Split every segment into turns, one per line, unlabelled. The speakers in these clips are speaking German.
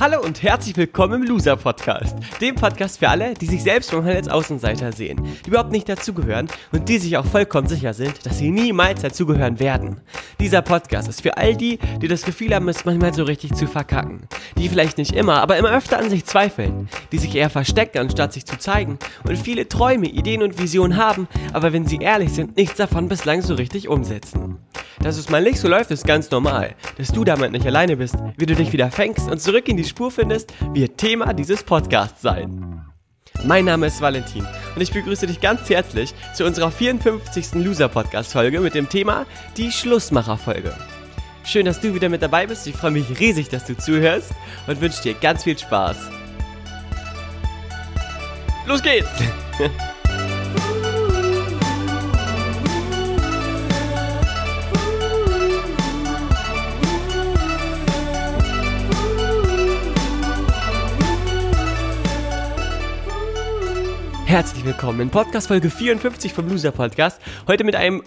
Hallo und herzlich willkommen im Loser Podcast, dem Podcast für alle, die sich selbst manchmal als Außenseiter sehen, die überhaupt nicht dazugehören und die sich auch vollkommen sicher sind, dass sie niemals dazugehören werden. Dieser Podcast ist für all die, die das Gefühl haben, es manchmal so richtig zu verkacken, die vielleicht nicht immer, aber immer öfter an sich zweifeln, die sich eher verstecken, anstatt sich zu zeigen und viele Träume, Ideen und Visionen haben, aber wenn sie ehrlich sind, nichts davon bislang so richtig umsetzen. Dass es mal nicht so läuft, ist ganz normal. Dass du damit nicht alleine bist, wie du dich wieder fängst und zurück in die Spur findest, wird Thema dieses Podcasts sein. Mein Name ist Valentin und ich begrüße dich ganz herzlich zu unserer 54. Loser-Podcast-Folge mit dem Thema die Schlussmacher-Folge. Schön, dass du wieder mit dabei bist. Ich freue mich riesig, dass du zuhörst und wünsche dir ganz viel Spaß. Los geht's! Herzlich willkommen in Podcast Folge 54 vom Loser Podcast. Heute mit einem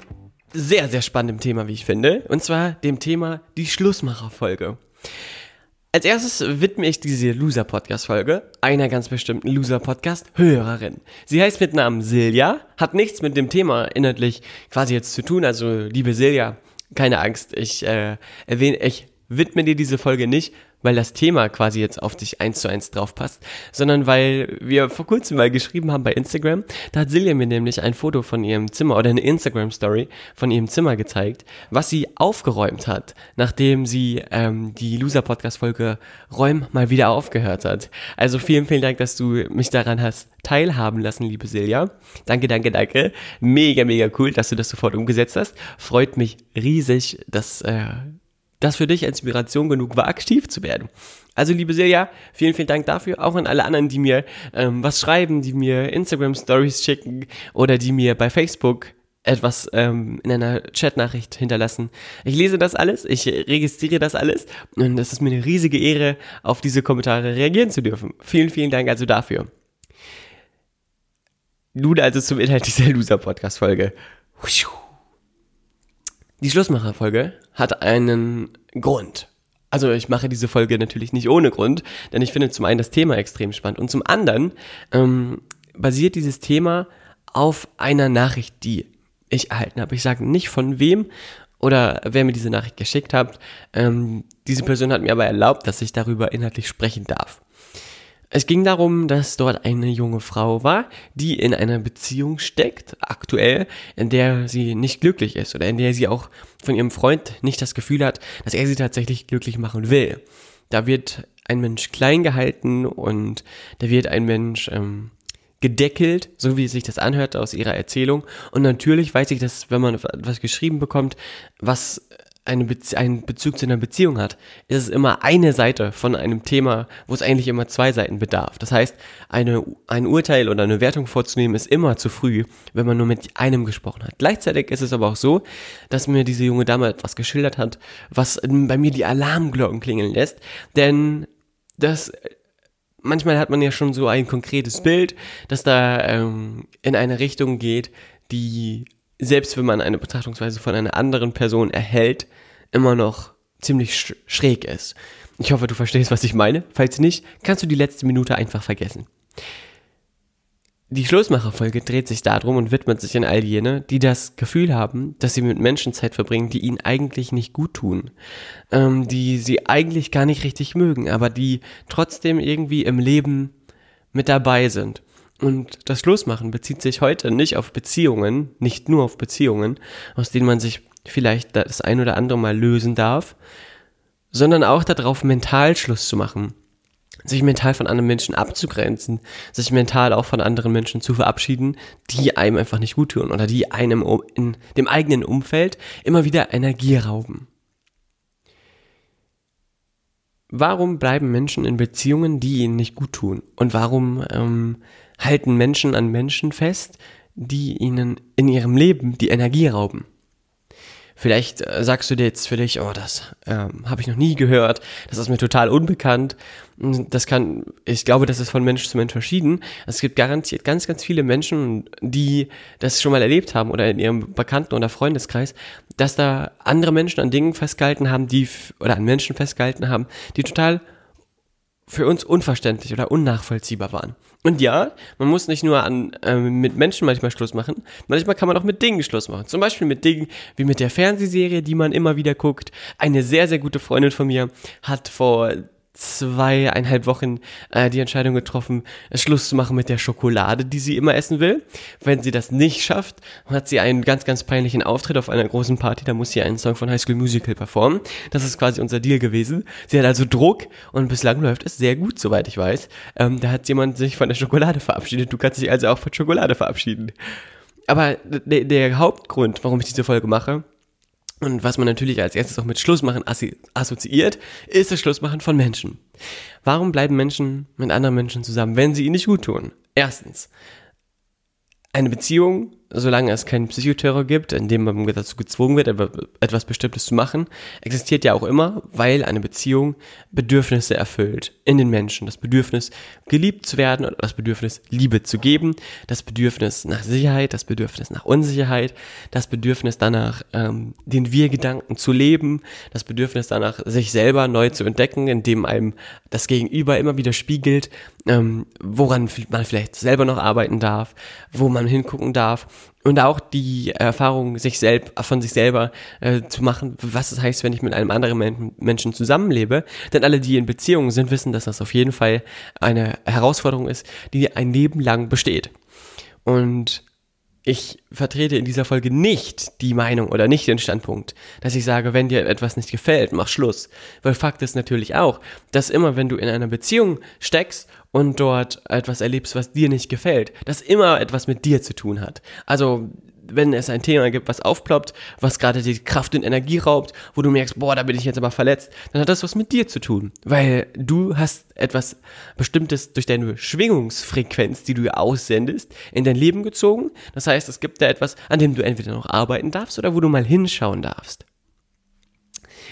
sehr, sehr spannenden Thema, wie ich finde. Und zwar dem Thema die Schlussmacher-Folge. Als erstes widme ich diese Loser-Podcast-Folge einer ganz bestimmten Loser-Podcast-Hörerin. Sie heißt mit Namen Silja, hat nichts mit dem Thema inhaltlich quasi jetzt zu tun. Also, liebe Silja, keine Angst, ich äh, erwähne, ich widme dir diese Folge nicht, weil das Thema quasi jetzt auf dich eins zu eins drauf passt, sondern weil wir vor kurzem mal geschrieben haben bei Instagram, da hat Silja mir nämlich ein Foto von ihrem Zimmer oder eine Instagram-Story von ihrem Zimmer gezeigt, was sie aufgeräumt hat, nachdem sie ähm, die Loser-Podcast-Folge Räum mal wieder aufgehört hat. Also vielen, vielen Dank, dass du mich daran hast teilhaben lassen, liebe Silja. Danke, danke, danke. Mega, mega cool, dass du das sofort umgesetzt hast. Freut mich riesig, dass äh, das für dich Inspiration genug war, aktiv zu werden. Also liebe Silja, vielen, vielen Dank dafür. Auch an alle anderen, die mir ähm, was schreiben, die mir Instagram Stories schicken oder die mir bei Facebook etwas ähm, in einer Chatnachricht hinterlassen. Ich lese das alles, ich registriere das alles und es ist mir eine riesige Ehre, auf diese Kommentare reagieren zu dürfen. Vielen, vielen Dank also dafür. Nun also zum Inhalt dieser Loser-Podcast-Folge. Die Schlussmacherfolge hat einen Grund. Also ich mache diese Folge natürlich nicht ohne Grund, denn ich finde zum einen das Thema extrem spannend und zum anderen ähm, basiert dieses Thema auf einer Nachricht, die ich erhalten habe. Ich sage nicht von wem oder wer mir diese Nachricht geschickt hat. Ähm, diese Person hat mir aber erlaubt, dass ich darüber inhaltlich sprechen darf. Es ging darum, dass dort eine junge Frau war, die in einer Beziehung steckt, aktuell, in der sie nicht glücklich ist oder in der sie auch von ihrem Freund nicht das Gefühl hat, dass er sie tatsächlich glücklich machen will. Da wird ein Mensch klein gehalten und da wird ein Mensch ähm, gedeckelt, so wie sich das anhört aus ihrer Erzählung. Und natürlich weiß ich, dass wenn man etwas geschrieben bekommt, was eine Bezie einen Bezug zu einer Beziehung hat, ist es immer eine Seite von einem Thema, wo es eigentlich immer zwei Seiten bedarf. Das heißt, eine, ein Urteil oder eine Wertung vorzunehmen ist immer zu früh, wenn man nur mit einem gesprochen hat. Gleichzeitig ist es aber auch so, dass mir diese junge Dame etwas geschildert hat, was bei mir die Alarmglocken klingeln lässt, denn das manchmal hat man ja schon so ein konkretes Bild, das da ähm, in eine Richtung geht, die selbst wenn man eine Betrachtungsweise von einer anderen Person erhält, immer noch ziemlich schräg ist. Ich hoffe, du verstehst, was ich meine. Falls nicht, kannst du die letzte Minute einfach vergessen. Die Schlussmacherfolge dreht sich darum und widmet sich an all jene, die das Gefühl haben, dass sie mit Menschen Zeit verbringen, die ihnen eigentlich nicht gut tun, ähm, die sie eigentlich gar nicht richtig mögen, aber die trotzdem irgendwie im Leben mit dabei sind. Und das Schlussmachen bezieht sich heute nicht auf Beziehungen, nicht nur auf Beziehungen, aus denen man sich vielleicht das ein oder andere Mal lösen darf, sondern auch darauf, mental Schluss zu machen. Sich mental von anderen Menschen abzugrenzen, sich mental auch von anderen Menschen zu verabschieden, die einem einfach nicht gut tun oder die einem in dem eigenen Umfeld immer wieder Energie rauben. Warum bleiben Menschen in Beziehungen, die ihnen nicht gut tun? Und warum ähm, halten Menschen an Menschen fest, die ihnen in ihrem Leben die Energie rauben. Vielleicht äh, sagst du dir jetzt für dich, oh, das ähm, habe ich noch nie gehört, das ist mir total unbekannt. Das kann, ich glaube, das ist von Mensch zu Mensch verschieden. Es gibt garantiert ganz, ganz viele Menschen, die das schon mal erlebt haben oder in ihrem Bekannten- oder Freundeskreis, dass da andere Menschen an Dingen festgehalten haben, die, oder an Menschen festgehalten haben, die total für uns unverständlich oder unnachvollziehbar waren. Und ja, man muss nicht nur an, äh, mit Menschen manchmal Schluss machen, manchmal kann man auch mit Dingen Schluss machen. Zum Beispiel mit Dingen wie mit der Fernsehserie, die man immer wieder guckt. Eine sehr, sehr gute Freundin von mir hat vor zweieinhalb Wochen äh, die Entscheidung getroffen, Schluss zu machen mit der Schokolade, die sie immer essen will. Wenn sie das nicht schafft, hat sie einen ganz, ganz peinlichen Auftritt auf einer großen Party, da muss sie einen Song von High School Musical performen. Das ist quasi unser Deal gewesen. Sie hat also Druck und bislang läuft es sehr gut, soweit ich weiß. Ähm, da hat jemand sich von der Schokolade verabschiedet. Du kannst dich also auch von Schokolade verabschieden. Aber der, der Hauptgrund, warum ich diese Folge mache, und was man natürlich als erstes auch mit Schlussmachen assoziiert, ist das Schlussmachen von Menschen. Warum bleiben Menschen mit anderen Menschen zusammen, wenn sie ihnen nicht gut tun? Erstens, eine Beziehung solange es keinen Psychoterror gibt, in dem man dazu gezwungen wird, etwas Bestimmtes zu machen, existiert ja auch immer, weil eine Beziehung Bedürfnisse erfüllt in den Menschen. Das Bedürfnis, geliebt zu werden oder das Bedürfnis, Liebe zu geben, das Bedürfnis nach Sicherheit, das Bedürfnis nach Unsicherheit, das Bedürfnis danach, ähm, den Wir-Gedanken zu leben, das Bedürfnis danach, sich selber neu zu entdecken, indem einem das Gegenüber immer wieder spiegelt, ähm, woran man vielleicht selber noch arbeiten darf, wo man hingucken darf und auch die Erfahrung sich selbst von sich selber äh, zu machen, was es heißt, wenn ich mit einem anderen Men Menschen zusammenlebe. Denn alle, die in Beziehungen sind, wissen, dass das auf jeden Fall eine Herausforderung ist, die ein Leben lang besteht. Und ich vertrete in dieser Folge nicht die Meinung oder nicht den Standpunkt, dass ich sage, wenn dir etwas nicht gefällt, mach Schluss. Weil Fakt ist natürlich auch, dass immer, wenn du in einer Beziehung steckst und dort etwas erlebst, was dir nicht gefällt, das immer etwas mit dir zu tun hat. Also wenn es ein Thema gibt, was aufploppt, was gerade die Kraft und Energie raubt, wo du merkst, boah, da bin ich jetzt aber verletzt, dann hat das was mit dir zu tun. Weil du hast etwas Bestimmtes durch deine Schwingungsfrequenz, die du aussendest, in dein Leben gezogen. Das heißt, es gibt da etwas, an dem du entweder noch arbeiten darfst oder wo du mal hinschauen darfst.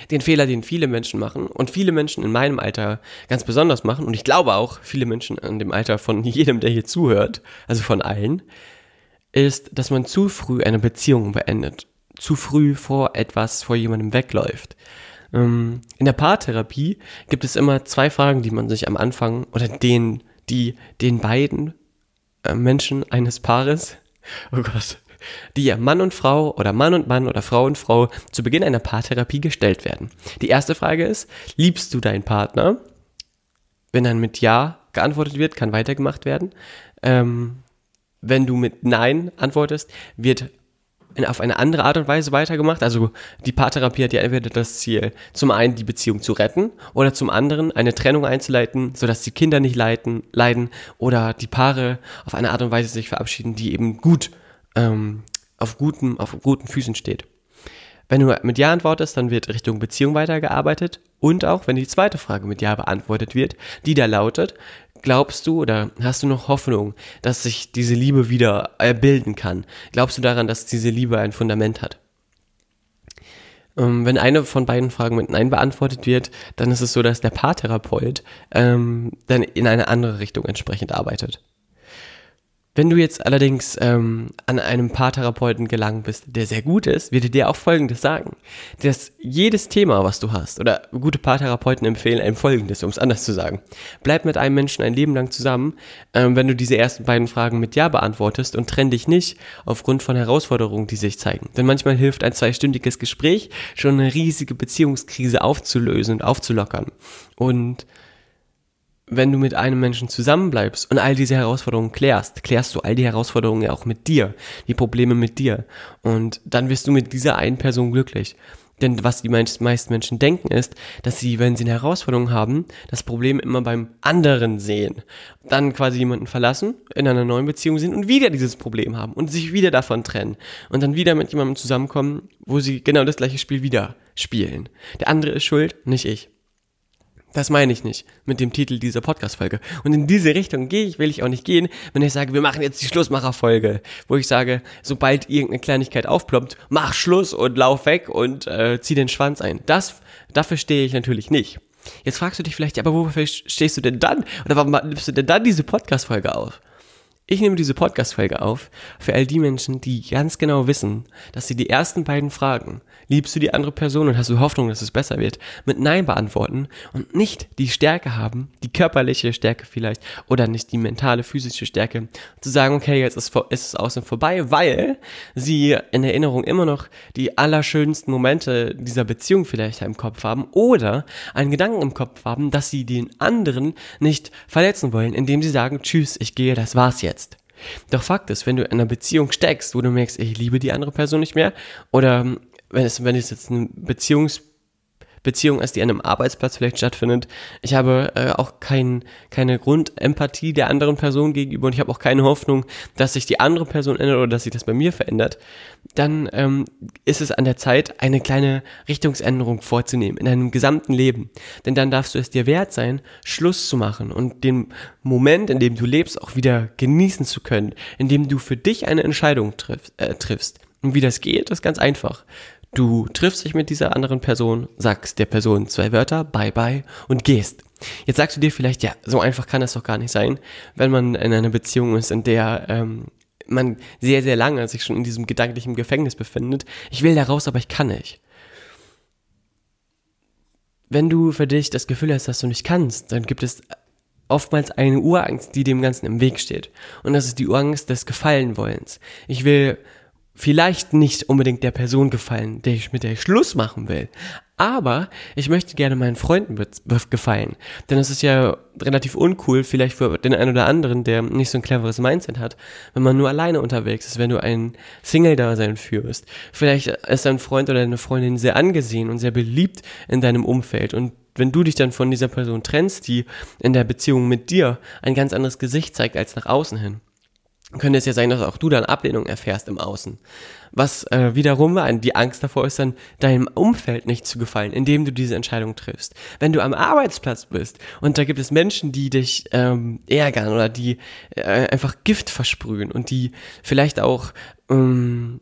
Den Fehler, den viele Menschen machen und viele Menschen in meinem Alter ganz besonders machen und ich glaube auch viele Menschen in dem Alter von jedem, der hier zuhört, also von allen, ist, dass man zu früh eine Beziehung beendet. Zu früh vor etwas, vor jemandem wegläuft. Ähm, in der Paartherapie gibt es immer zwei Fragen, die man sich am Anfang oder den, die den beiden äh, Menschen eines Paares, oh Gott, die Mann und Frau oder Mann und Mann oder Frau und Frau zu Beginn einer Paartherapie gestellt werden. Die erste Frage ist, liebst du deinen Partner? Wenn dann mit Ja geantwortet wird, kann weitergemacht werden. Ähm, wenn du mit Nein antwortest, wird in, auf eine andere Art und Weise weitergemacht. Also die Paartherapie hat ja entweder das Ziel, zum einen die Beziehung zu retten oder zum anderen eine Trennung einzuleiten, sodass die Kinder nicht leiden, leiden oder die Paare auf eine Art und Weise sich verabschieden, die eben gut ähm, auf, guten, auf guten Füßen steht. Wenn du mit Ja antwortest, dann wird Richtung Beziehung weitergearbeitet und auch, wenn die zweite Frage mit Ja beantwortet wird, die da lautet, glaubst du oder hast du noch Hoffnung, dass sich diese Liebe wieder erbilden kann? Glaubst du daran, dass diese Liebe ein Fundament hat? Ähm, wenn eine von beiden Fragen mit Nein beantwortet wird, dann ist es so, dass der Paartherapeut ähm, dann in eine andere Richtung entsprechend arbeitet. Wenn du jetzt allerdings ähm, an einem Paartherapeuten gelangt bist, der sehr gut ist, wird er dir auch Folgendes sagen. Dass jedes Thema, was du hast, oder gute Paartherapeuten empfehlen einem Folgendes, um es anders zu sagen. Bleib mit einem Menschen ein Leben lang zusammen, ähm, wenn du diese ersten beiden Fragen mit Ja beantwortest und trenn dich nicht aufgrund von Herausforderungen, die sich zeigen. Denn manchmal hilft ein zweistündiges Gespräch, schon eine riesige Beziehungskrise aufzulösen und aufzulockern. Und wenn du mit einem Menschen zusammenbleibst und all diese Herausforderungen klärst, klärst du all die Herausforderungen ja auch mit dir, die Probleme mit dir. Und dann wirst du mit dieser einen Person glücklich. Denn was die meisten Menschen denken ist, dass sie, wenn sie eine Herausforderung haben, das Problem immer beim anderen sehen. Dann quasi jemanden verlassen, in einer neuen Beziehung sind und wieder dieses Problem haben und sich wieder davon trennen. Und dann wieder mit jemandem zusammenkommen, wo sie genau das gleiche Spiel wieder spielen. Der andere ist schuld, nicht ich. Das meine ich nicht mit dem Titel dieser Podcast-Folge. Und in diese Richtung gehe ich, will ich auch nicht gehen, wenn ich sage, wir machen jetzt die Schlussmacher-Folge, wo ich sage, sobald irgendeine Kleinigkeit aufploppt, mach Schluss und lauf weg und äh, zieh den Schwanz ein. Das, dafür stehe ich natürlich nicht. Jetzt fragst du dich vielleicht, aber wofür stehst du denn dann? Oder warum nimmst du denn dann diese Podcast-Folge auf? Ich nehme diese Podcast-Folge auf für all die Menschen, die ganz genau wissen, dass sie die ersten beiden Fragen, liebst du die andere Person und hast du Hoffnung, dass es besser wird, mit Nein beantworten und nicht die Stärke haben, die körperliche Stärke vielleicht oder nicht die mentale, physische Stärke, zu sagen, okay, jetzt ist, ist es außen vorbei, weil sie in Erinnerung immer noch die allerschönsten Momente dieser Beziehung vielleicht im Kopf haben oder einen Gedanken im Kopf haben, dass sie den anderen nicht verletzen wollen, indem sie sagen, tschüss, ich gehe, das war's jetzt. Doch Fakt ist, wenn du in einer Beziehung steckst, wo du merkst, ich liebe die andere Person nicht mehr, oder wenn es, wenn es jetzt eine Beziehungs Beziehung ist, die an einem Arbeitsplatz vielleicht stattfindet. Ich habe äh, auch kein, keine Grundempathie der anderen Person gegenüber und ich habe auch keine Hoffnung, dass sich die andere Person ändert oder dass sich das bei mir verändert. Dann ähm, ist es an der Zeit, eine kleine Richtungsänderung vorzunehmen in deinem gesamten Leben. Denn dann darfst du es dir wert sein, Schluss zu machen und den Moment, in dem du lebst, auch wieder genießen zu können, indem du für dich eine Entscheidung triff, äh, triffst. Und wie das geht, ist ganz einfach. Du triffst dich mit dieser anderen Person, sagst der Person zwei Wörter, bye bye und gehst. Jetzt sagst du dir vielleicht, ja, so einfach kann das doch gar nicht sein, wenn man in einer Beziehung ist, in der ähm, man sehr, sehr lange sich schon in diesem gedanklichen Gefängnis befindet. Ich will da raus, aber ich kann nicht. Wenn du für dich das Gefühl hast, dass du nicht kannst, dann gibt es oftmals eine Urangst, die dem Ganzen im Weg steht. Und das ist die Urangst des Gefallenwollens. Ich will vielleicht nicht unbedingt der Person gefallen, der ich, mit der ich Schluss machen will. Aber ich möchte gerne meinen Freunden gefallen. Denn es ist ja relativ uncool, vielleicht für den einen oder anderen, der nicht so ein cleveres Mindset hat, wenn man nur alleine unterwegs ist, wenn du ein Single-Dasein führst. Vielleicht ist dein Freund oder deine Freundin sehr angesehen und sehr beliebt in deinem Umfeld und wenn du dich dann von dieser Person trennst, die in der Beziehung mit dir ein ganz anderes Gesicht zeigt als nach außen hin, könnte es ja sein, dass auch du dann Ablehnung erfährst im Außen. Was äh, wiederum die Angst davor ist, dann deinem Umfeld nicht zu gefallen, indem du diese Entscheidung triffst. Wenn du am Arbeitsplatz bist und da gibt es Menschen, die dich ähm, ärgern oder die äh, einfach Gift versprühen und die vielleicht auch ähm,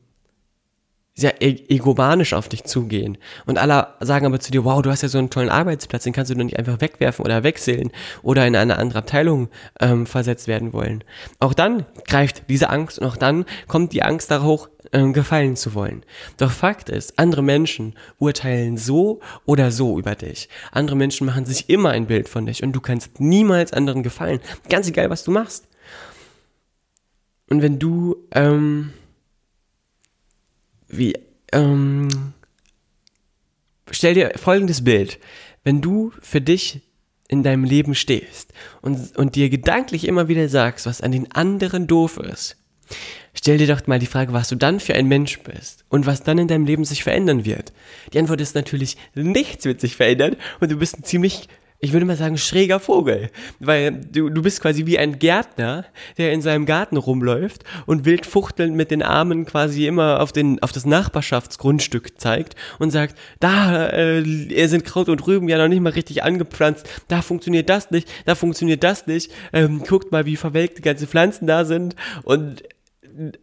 sehr e egomanisch auf dich zugehen. Und alle sagen aber zu dir, wow, du hast ja so einen tollen Arbeitsplatz, den kannst du doch nicht einfach wegwerfen oder wechseln oder in eine andere Abteilung ähm, versetzt werden wollen. Auch dann greift diese Angst und auch dann kommt die Angst da hoch, ähm, gefallen zu wollen. Doch Fakt ist, andere Menschen urteilen so oder so über dich. Andere Menschen machen sich immer ein Bild von dich und du kannst niemals anderen gefallen. Ganz egal, was du machst. Und wenn du ähm, wie, ähm, stell dir folgendes Bild. Wenn du für dich in deinem Leben stehst und, und dir gedanklich immer wieder sagst, was an den anderen doof ist, stell dir doch mal die Frage, was du dann für ein Mensch bist und was dann in deinem Leben sich verändern wird. Die Antwort ist natürlich, nichts wird sich verändern und du bist ein ziemlich ich würde mal sagen, schräger Vogel. Weil du, du bist quasi wie ein Gärtner, der in seinem Garten rumläuft und wild fuchtelnd mit den Armen quasi immer auf, den, auf das Nachbarschaftsgrundstück zeigt und sagt, da äh, sind Kraut und Rüben ja noch nicht mal richtig angepflanzt, da funktioniert das nicht, da funktioniert das nicht, ähm, guckt mal, wie verwelkt die ganzen Pflanzen da sind. Und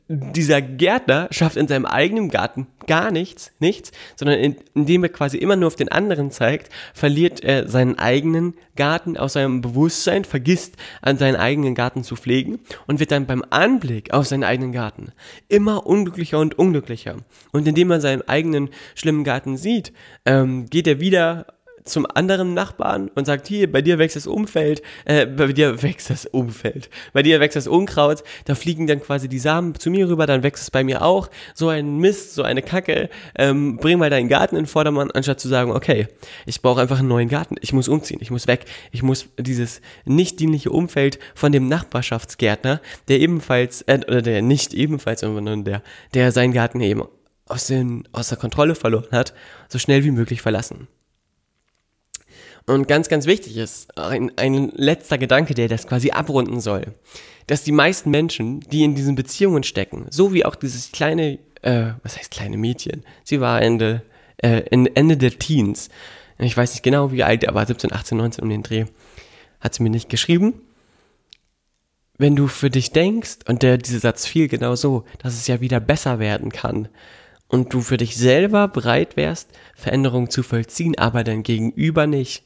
dieser Gärtner schafft in seinem eigenen Garten gar nichts, nichts, sondern in, indem er quasi immer nur auf den anderen zeigt, verliert er seinen eigenen Garten aus seinem Bewusstsein, vergisst an seinen eigenen Garten zu pflegen und wird dann beim Anblick auf seinen eigenen Garten immer unglücklicher und unglücklicher. Und indem er seinen eigenen schlimmen Garten sieht, ähm, geht er wieder zum anderen Nachbarn und sagt, hier, bei dir wächst das Umfeld, äh, bei dir wächst das Umfeld, bei dir wächst das Unkraut, da fliegen dann quasi die Samen zu mir rüber, dann wächst es bei mir auch, so ein Mist, so eine Kacke, ähm, bring mal deinen Garten in Vordermann, anstatt zu sagen, okay, ich brauche einfach einen neuen Garten, ich muss umziehen, ich muss weg, ich muss dieses nicht dienliche Umfeld von dem Nachbarschaftsgärtner, der ebenfalls, äh, oder der nicht ebenfalls, sondern der, der seinen Garten eben aus, den, aus der Kontrolle verloren hat, so schnell wie möglich verlassen. Und ganz, ganz wichtig ist, ein, ein letzter Gedanke, der das quasi abrunden soll, dass die meisten Menschen, die in diesen Beziehungen stecken, so wie auch dieses kleine, äh, was heißt kleine Mädchen, sie war Ende, äh, Ende der Teens, ich weiß nicht genau wie alt, aber 17, 18, 19 um den Dreh, hat sie mir nicht geschrieben. Wenn du für dich denkst, und der, dieser Satz fiel genau so, dass es ja wieder besser werden kann, und du für dich selber bereit wärst, Veränderungen zu vollziehen, aber dein Gegenüber nicht,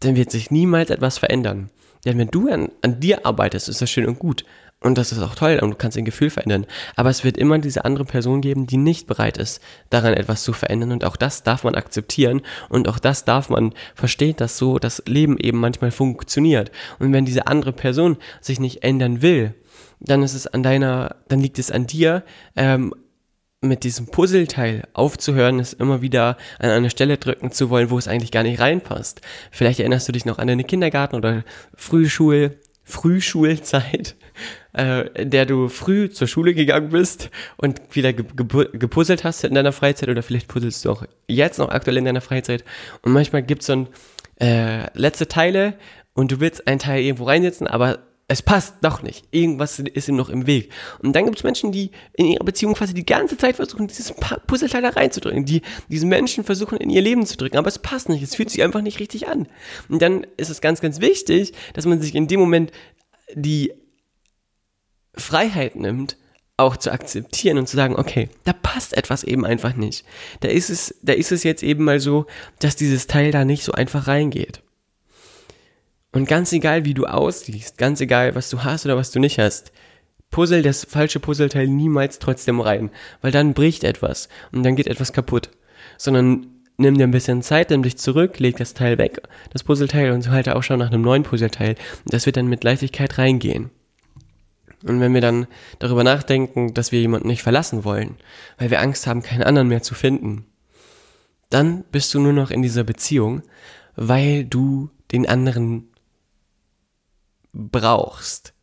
dann wird sich niemals etwas verändern. Denn wenn du an, an dir arbeitest, ist das schön und gut. Und das ist auch toll und du kannst dein Gefühl verändern. Aber es wird immer diese andere Person geben, die nicht bereit ist, daran etwas zu verändern. Und auch das darf man akzeptieren. Und auch das darf man verstehen, dass so das Leben eben manchmal funktioniert. Und wenn diese andere Person sich nicht ändern will, dann ist es an deiner, dann liegt es an dir, ähm, mit diesem Puzzleteil aufzuhören, es immer wieder an eine Stelle drücken zu wollen, wo es eigentlich gar nicht reinpasst. Vielleicht erinnerst du dich noch an deine Kindergarten- oder Frühschul, Frühschulzeit, äh, in der du früh zur Schule gegangen bist und wieder gepuzzelt hast in deiner Freizeit oder vielleicht puzzelst du auch jetzt noch aktuell in deiner Freizeit und manchmal gibt es so ein äh, letzte Teile und du willst einen Teil irgendwo reinsetzen, aber es passt doch nicht. Irgendwas ist ihm noch im Weg. Und dann gibt es Menschen, die in ihrer Beziehung quasi die ganze Zeit versuchen, dieses Puzzleteil da reinzudrücken, die diesen Menschen versuchen, in ihr Leben zu drücken, aber es passt nicht, es fühlt sich einfach nicht richtig an. Und dann ist es ganz, ganz wichtig, dass man sich in dem Moment die Freiheit nimmt, auch zu akzeptieren und zu sagen, okay, da passt etwas eben einfach nicht. Da ist es, da ist es jetzt eben mal so, dass dieses Teil da nicht so einfach reingeht. Und ganz egal, wie du aussiehst, ganz egal, was du hast oder was du nicht hast, puzzle das falsche Puzzleteil niemals trotzdem rein, weil dann bricht etwas und dann geht etwas kaputt. Sondern nimm dir ein bisschen Zeit, nimm dich zurück, leg das Teil weg, das Puzzleteil und so halte auch schon nach einem neuen Puzzleteil. Und das wird dann mit Leichtigkeit reingehen. Und wenn wir dann darüber nachdenken, dass wir jemanden nicht verlassen wollen, weil wir Angst haben, keinen anderen mehr zu finden, dann bist du nur noch in dieser Beziehung, weil du den anderen brauchst.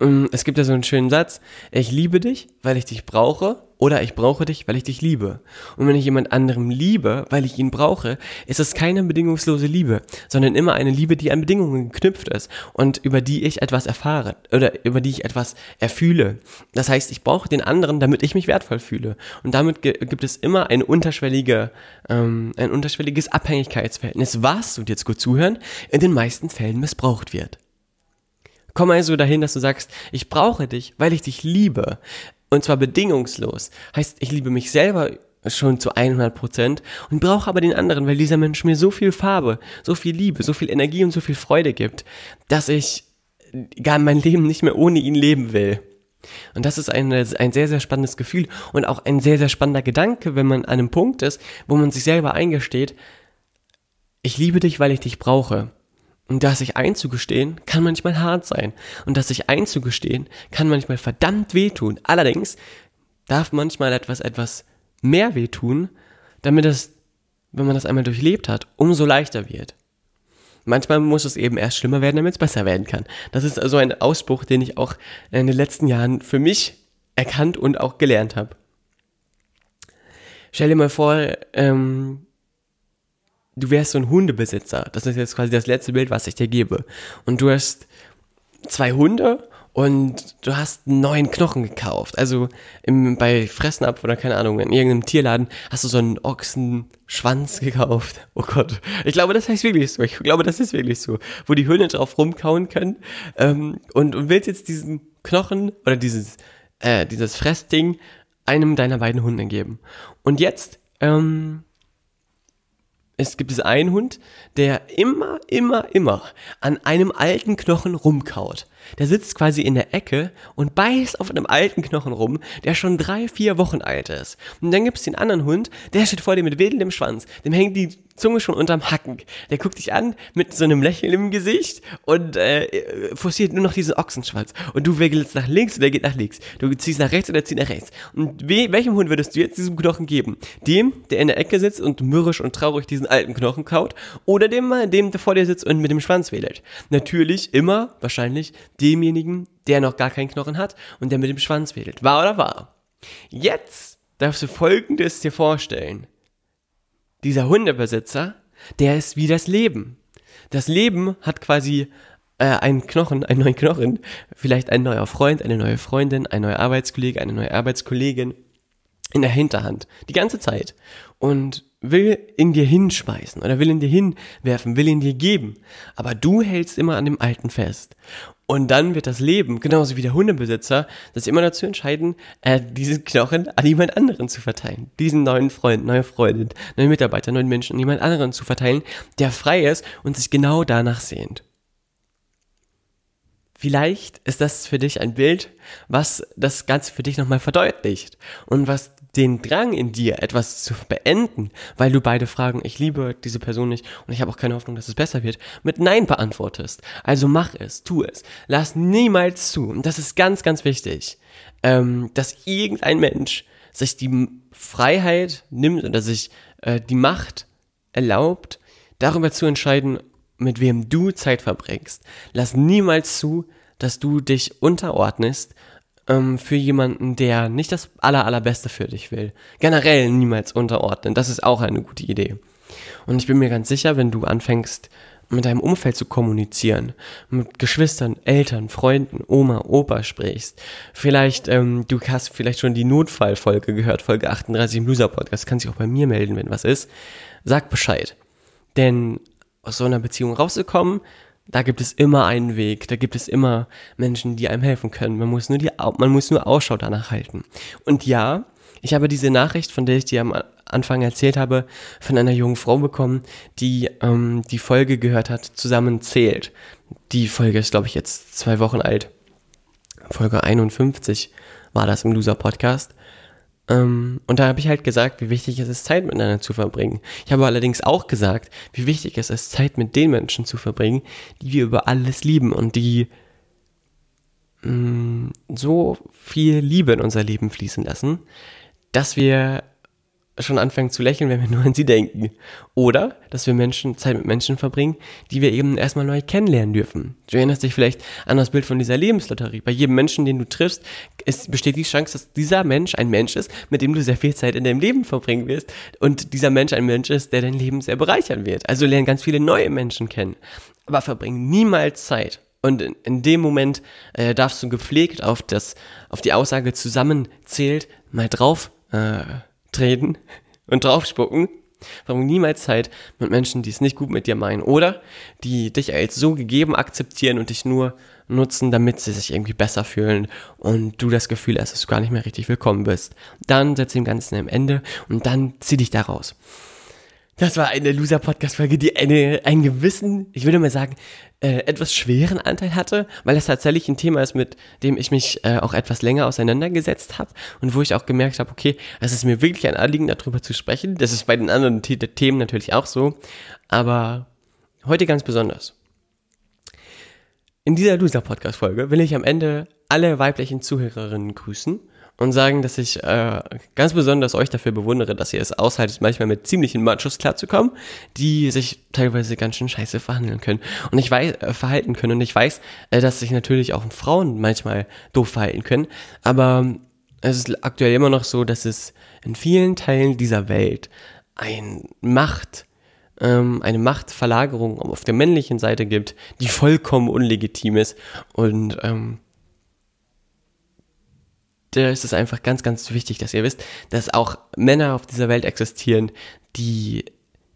Mm, es gibt ja so einen schönen Satz, ich liebe dich, weil ich dich brauche, oder ich brauche dich, weil ich dich liebe. Und wenn ich jemand anderem liebe, weil ich ihn brauche, ist es keine bedingungslose Liebe, sondern immer eine Liebe, die an Bedingungen geknüpft ist und über die ich etwas erfahre oder über die ich etwas erfühle. Das heißt, ich brauche den anderen, damit ich mich wertvoll fühle. Und damit gibt es immer ein unterschwellige, ähm, ein unterschwelliges Abhängigkeitsverhältnis, was, und jetzt gut zuhören, in den meisten Fällen missbraucht wird. Komm also dahin, dass du sagst, ich brauche dich, weil ich dich liebe. Und zwar bedingungslos. Heißt, ich liebe mich selber schon zu 100 Prozent und brauche aber den anderen, weil dieser Mensch mir so viel Farbe, so viel Liebe, so viel Energie und so viel Freude gibt, dass ich gar mein Leben nicht mehr ohne ihn leben will. Und das ist ein, ein sehr, sehr spannendes Gefühl und auch ein sehr, sehr spannender Gedanke, wenn man an einem Punkt ist, wo man sich selber eingesteht, ich liebe dich, weil ich dich brauche. Und das sich einzugestehen, kann manchmal hart sein. Und das sich einzugestehen, kann manchmal verdammt wehtun. Allerdings darf manchmal etwas etwas mehr wehtun, damit es, wenn man das einmal durchlebt hat, umso leichter wird. Manchmal muss es eben erst schlimmer werden, damit es besser werden kann. Das ist also ein Ausspruch, den ich auch in den letzten Jahren für mich erkannt und auch gelernt habe. Stell dir mal vor, ähm, du wärst so ein Hundebesitzer. Das ist jetzt quasi das letzte Bild, was ich dir gebe. Und du hast zwei Hunde und du hast einen neuen Knochen gekauft. Also im, bei Fressnapf oder keine Ahnung, in irgendeinem Tierladen hast du so einen Ochsenschwanz gekauft. Oh Gott. Ich glaube, das heißt wirklich so. Ich glaube, das ist wirklich so. Wo die Hunde drauf rumkauen können. Ähm, und, und willst jetzt diesen Knochen oder dieses, äh, dieses Fressding einem deiner beiden Hunde geben. Und jetzt, ähm, es gibt diesen einen Hund, der immer, immer, immer an einem alten Knochen rumkaut. Der sitzt quasi in der Ecke und beißt auf einem alten Knochen rum, der schon drei, vier Wochen alt ist. Und dann gibt es den anderen Hund, der steht vor dir mit wedelndem Schwanz. Dem hängt die Zunge schon unterm Hacken. Der guckt dich an mit so einem Lächeln im Gesicht und äh, forciert nur noch diesen Ochsenschwanz. Und du wickelst nach links und der geht nach links. Du ziehst nach rechts und der zieht nach rechts. Und we welchem Hund würdest du jetzt diesen Knochen geben? Dem, der in der Ecke sitzt und mürrisch und traurig diesen alten Knochen kaut? Oder dem, dem der vor dir sitzt und mit dem Schwanz wedelt? Natürlich immer, wahrscheinlich, demjenigen, der noch gar keinen Knochen hat und der mit dem Schwanz wedelt. Wahr oder wahr? Jetzt darfst du Folgendes dir vorstellen dieser Hundebesitzer, der ist wie das Leben. Das Leben hat quasi äh, einen Knochen, einen neuen Knochen, vielleicht ein neuer Freund, eine neue Freundin, ein neuer Arbeitskollege, eine neue Arbeitskollegin in der Hinterhand. Die ganze Zeit. Und will in dir hinspeisen oder will in dir hinwerfen, will in dir geben. Aber du hältst immer an dem Alten fest. Und dann wird das Leben, genauso wie der Hundebesitzer, das immer dazu entscheiden, äh, diesen Knochen an jemand anderen zu verteilen. Diesen neuen Freund, neue Freundin, neuen Mitarbeiter, neuen Menschen an jemand anderen zu verteilen, der frei ist und sich genau danach sehnt. Vielleicht ist das für dich ein Bild, was das Ganze für dich nochmal verdeutlicht und was den Drang in dir, etwas zu beenden, weil du beide Fragen, ich liebe diese Person nicht und ich habe auch keine Hoffnung, dass es besser wird, mit Nein beantwortest. Also mach es, tu es. Lass niemals zu, und das ist ganz, ganz wichtig, ähm, dass irgendein Mensch sich die Freiheit nimmt oder sich äh, die Macht erlaubt, darüber zu entscheiden, mit wem du Zeit verbringst. Lass niemals zu, dass du dich unterordnest ähm, für jemanden, der nicht das aller, allerbeste für dich will. Generell niemals unterordnen. Das ist auch eine gute Idee. Und ich bin mir ganz sicher, wenn du anfängst, mit deinem Umfeld zu kommunizieren, mit Geschwistern, Eltern, Freunden, Oma, Opa sprichst. Vielleicht, ähm, du hast vielleicht schon die Notfallfolge gehört, Folge 38 im Loser Podcast, kannst dich auch bei mir melden, wenn was ist. Sag Bescheid. Denn aus so einer Beziehung rauszukommen, da gibt es immer einen Weg, da gibt es immer Menschen, die einem helfen können. Man muss nur die, man muss nur Ausschau danach halten. Und ja, ich habe diese Nachricht, von der ich dir am Anfang erzählt habe, von einer jungen Frau bekommen, die ähm, die Folge gehört hat, zusammen zählt. Die Folge ist, glaube ich, jetzt zwei Wochen alt. Folge 51 war das im Loser Podcast. Ähm, und da habe ich halt gesagt, wie wichtig es ist, Zeit miteinander zu verbringen. Ich habe allerdings auch gesagt, wie wichtig es ist, Zeit mit den Menschen zu verbringen, die wir über alles lieben und die mh, mm, so viel Liebe in unser Leben fließen lassen, dass wir schon anfangen zu lächeln, wenn wir nur an sie denken. Oder, dass wir Menschen, Zeit mit Menschen verbringen, die wir eben erstmal neu kennenlernen dürfen. Du erinnerst dich vielleicht an das Bild von dieser Lebenslotterie. Bei jedem Menschen, den du triffst, ist, besteht die Chance, dass dieser Mensch ein Mensch ist, mit dem du sehr viel Zeit in deinem Leben verbringen wirst. Und dieser Mensch ein Mensch ist, der dein Leben sehr bereichern wird. Also lernen ganz viele neue Menschen kennen. Aber verbring niemals Zeit. Und in, in dem Moment äh, darfst du gepflegt auf das, auf die Aussage zusammenzählt mal drauf äh, treten und draufspucken. Warum niemals Zeit mit Menschen, die es nicht gut mit dir meinen oder die dich als so gegeben akzeptieren und dich nur nutzen, damit sie sich irgendwie besser fühlen und du das Gefühl hast, dass du gar nicht mehr richtig willkommen bist. Dann setz dem Ganzen am Ende und dann zieh dich da raus. Das war eine Loser-Podcast-Folge, die eine, einen gewissen, ich würde mal sagen, äh, etwas schweren Anteil hatte, weil das tatsächlich ein Thema ist, mit dem ich mich äh, auch etwas länger auseinandergesetzt habe und wo ich auch gemerkt habe, okay, es ist mir wirklich ein Anliegen, darüber zu sprechen. Das ist bei den anderen The Themen natürlich auch so, aber heute ganz besonders. In dieser Loser-Podcast-Folge will ich am Ende alle weiblichen Zuhörerinnen grüßen und sagen, dass ich äh, ganz besonders euch dafür bewundere, dass ihr es aushaltet, manchmal mit ziemlichen Machos klarzukommen, die sich teilweise ganz schön scheiße verhandeln können. Und ich weiß äh, verhalten können. Und ich weiß, äh, dass sich natürlich auch Frauen manchmal doof verhalten können, aber es ist aktuell immer noch so, dass es in vielen Teilen dieser Welt ein Macht ähm, eine Machtverlagerung auf der männlichen Seite gibt, die vollkommen unlegitim ist. Und ähm, da ist es einfach ganz, ganz wichtig, dass ihr wisst, dass auch Männer auf dieser Welt existieren, die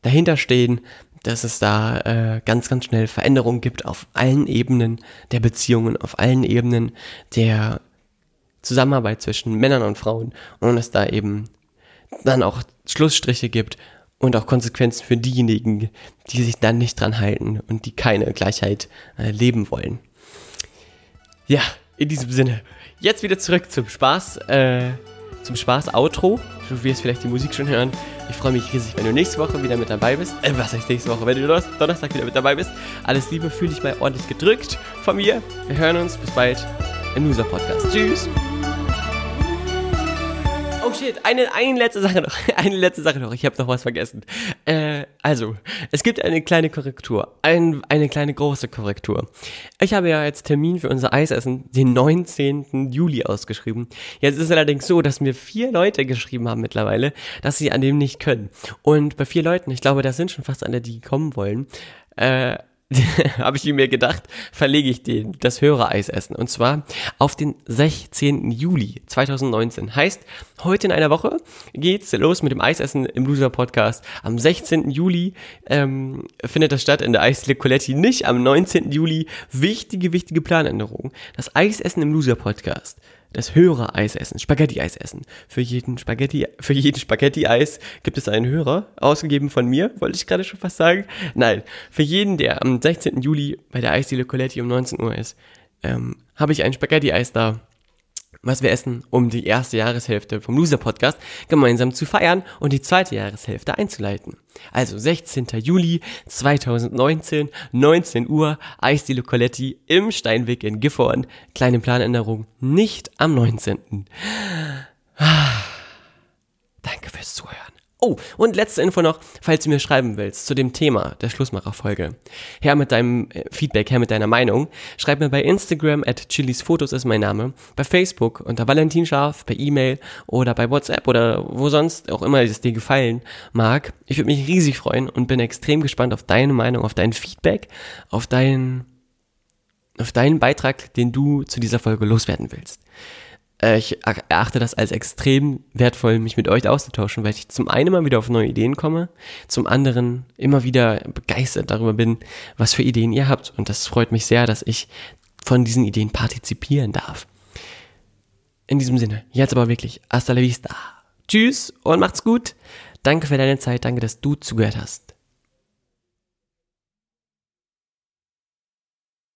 dahinter stehen, dass es da äh, ganz, ganz schnell Veränderungen gibt auf allen Ebenen der Beziehungen, auf allen Ebenen der Zusammenarbeit zwischen Männern und Frauen und es da eben dann auch Schlussstriche gibt und auch Konsequenzen für diejenigen, die sich dann nicht dran halten und die keine Gleichheit äh, leben wollen. Ja, in diesem Sinne Jetzt wieder zurück zum Spaß, äh, zum Spaß-Outro. Du wirst vielleicht die Musik schon hören. Ich freue mich riesig, wenn du nächste Woche wieder mit dabei bist. Äh, was heißt nächste Woche? Wenn du Donnerstag wieder mit dabei bist. Alles Liebe, fühl dich mal ordentlich gedrückt von mir. Wir hören uns. Bis bald im Loser Podcast. Tschüss. Oh shit, eine, eine letzte Sache noch. Eine letzte Sache noch. Ich habe noch was vergessen. Äh, also, es gibt eine kleine Korrektur. Ein, eine kleine große Korrektur. Ich habe ja jetzt Termin für unser Eisessen den 19. Juli ausgeschrieben. Jetzt ist es allerdings so, dass mir vier Leute geschrieben haben mittlerweile, dass sie an dem nicht können. Und bei vier Leuten, ich glaube, das sind schon fast alle, die kommen wollen, äh, habe ich mir gedacht, verlege ich den, das Hörereisessen. Und zwar auf den 16. Juli 2019. Heißt, heute in einer Woche geht's los mit dem Eisessen im Loser Podcast. Am 16. Juli ähm, findet das statt in der Eisle Coletti, nicht am 19. Juli. Wichtige, wichtige Planänderung. Das Eisessen im Loser Podcast das höhere Eis essen, Spaghetti-Eis essen. Für jeden Spaghetti, für jeden Spaghetti-Eis gibt es einen Hörer, ausgegeben von mir, wollte ich gerade schon fast sagen. Nein, für jeden, der am 16. Juli bei der Eisdiele Coletti um 19 Uhr ist, ähm, habe ich ein Spaghetti-Eis da was wir essen, um die erste Jahreshälfte vom Loser Podcast gemeinsam zu feiern und die zweite Jahreshälfte einzuleiten. Also 16. Juli 2019, 19 Uhr, Eisdiele Coletti im Steinweg in Gifhorn. Kleine Planänderung, nicht am 19. Danke fürs Zuhören. Oh, und letzte Info noch, falls du mir schreiben willst zu dem Thema der Schlussmacherfolge. Her mit deinem äh, Feedback, her mit deiner Meinung. Schreib mir bei Instagram at chilisfotos ist mein Name, bei Facebook unter Valentin Scharf, per E-Mail oder bei WhatsApp oder wo sonst auch immer es dir gefallen mag. Ich würde mich riesig freuen und bin extrem gespannt auf deine Meinung, auf dein Feedback, auf deinen, auf deinen Beitrag, den du zu dieser Folge loswerden willst. Äh, ich erachte das als extrem wertvoll, mich mit euch auszutauschen, weil ich zum einen immer wieder auf neue Ideen komme, zum anderen immer wieder begeistert darüber bin, was für Ideen ihr habt. Und das freut mich sehr, dass ich von diesen Ideen partizipieren darf. In diesem Sinne, jetzt aber wirklich, hasta la vista. Tschüss und macht's gut. Danke für deine Zeit, danke, dass du zugehört hast.